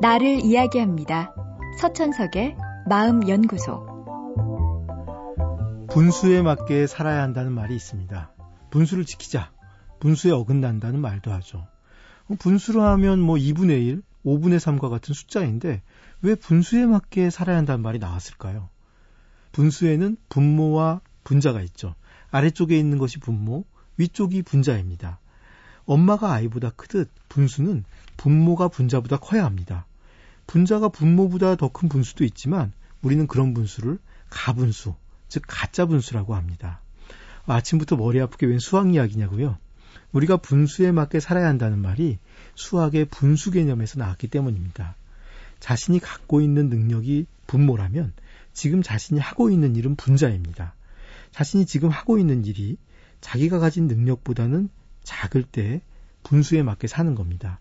나를 이야기합니다. 서천석의 마음연구소. 분수에 맞게 살아야 한다는 말이 있습니다. 분수를 지키자. 분수에 어긋난다는 말도 하죠. 분수로 하면 뭐 2분의 1, 5분의 3과 같은 숫자인데 왜 분수에 맞게 살아야 한다는 말이 나왔을까요? 분수에는 분모와 분자가 있죠. 아래쪽에 있는 것이 분모, 위쪽이 분자입니다. 엄마가 아이보다 크듯 분수는 분모가 분자보다 커야 합니다. 분자가 분모보다 더 큰 분수도 있지만 우리는 그런 분수를 가분수, 즉 가짜 분수라고 합니다. 아침부터 머리 아프게 웬 수학 이야기냐고요? 우리가 분수에 맞게 살아야 한다는 말이 수학의 분수 개념에서 나왔기 때문입니다. 자신이 갖고 있는 능력이 분모라면 지금 자신이 하고 있는 일은 분자입니다. 자신이 지금 하고 있는 일이 자기가 가진 능력보다는 작을 때 분수에 맞게 사는 겁니다.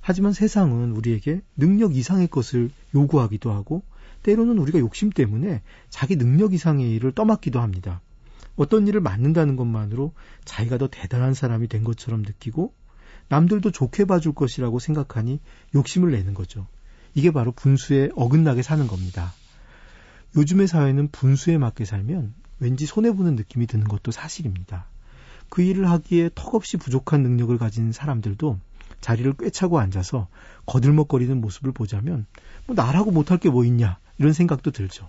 하지만 세상은 우리에게 능력 이상의 것을 요구하기도 하고 때로는 우리가 욕심 때문에 자기 능력 이상의 일을 떠맡기도 합니다. 어떤 일을 맡는다는 것만으로 자기가 더 대단한 사람이 된 것처럼 느끼고 남들도 좋게 봐줄 것이라고 생각하니 욕심을 내는 거죠. 이게 바로 분수에 어긋나게 사는 겁니다. 요즘의 사회는 분수에 맞게 살면 왠지 손해보는 느낌이 드는 것도 사실입니다. 그 일을 하기에 턱없이 부족한 능력을 가진 사람들도 자리를 꿰차고 앉아서 거들먹거리는 모습을 보자면 뭐 나라고 못할 게 뭐 있냐 이런 생각도 들죠.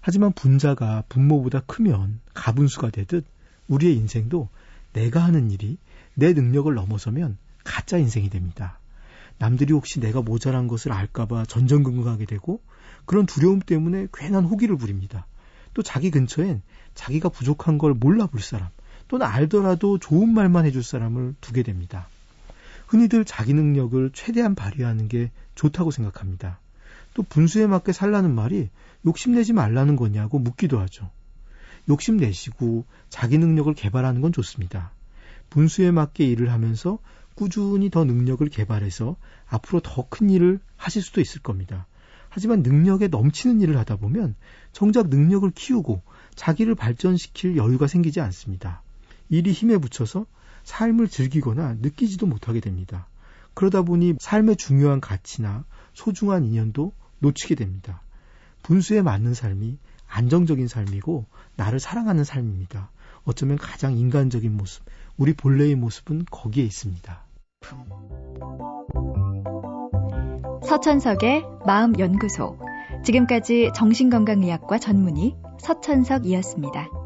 하지만 분자가 분모보다 크면 가분수가 되듯 우리의 인생도 내가 하는 일이 내 능력을 넘어서면 가짜 인생이 됩니다. 남들이 혹시 내가 모자란 것을 알까봐 전전긍긍하게 되고 그런 두려움 때문에 괜한 호기를 부립니다. 또 자기 근처엔 자기가 부족한 걸 몰라 볼 사람, 또는 알더라도 좋은 말만 해줄 사람을 두게 됩니다. 흔히들 자기 능력을 최대한 발휘하는 게 좋다고 생각합니다. 또 분수에 맞게 살라는 말이 욕심내지 말라는 거냐고 묻기도 하죠. 욕심내시고 자기 능력을 개발하는 건 좋습니다. 분수에 맞게 일을 하면서 꾸준히 더 능력을 개발해서 앞으로 더 큰 일을 하실 수도 있을 겁니다. 하지만 능력에 넘치는 일을 하다 보면 정작 능력을 키우고 자기를 발전시킬 여유가 생기지 않습니다. 일이 힘에 붙여서 삶을 즐기거나 느끼지도 못하게 됩니다. 그러다 보니 삶의 중요한 가치나 소중한 인연도 놓치게 됩니다. 분수에 맞는 삶이 안정적인 삶이고 나를 사랑하는 삶입니다. 어쩌면 가장 인간적인 모습, 우리 본래의 모습은 거기에 있습니다. 서천석의 마음연구소. 지금까지 정신건강의학과 전문의 서천석이었습니다.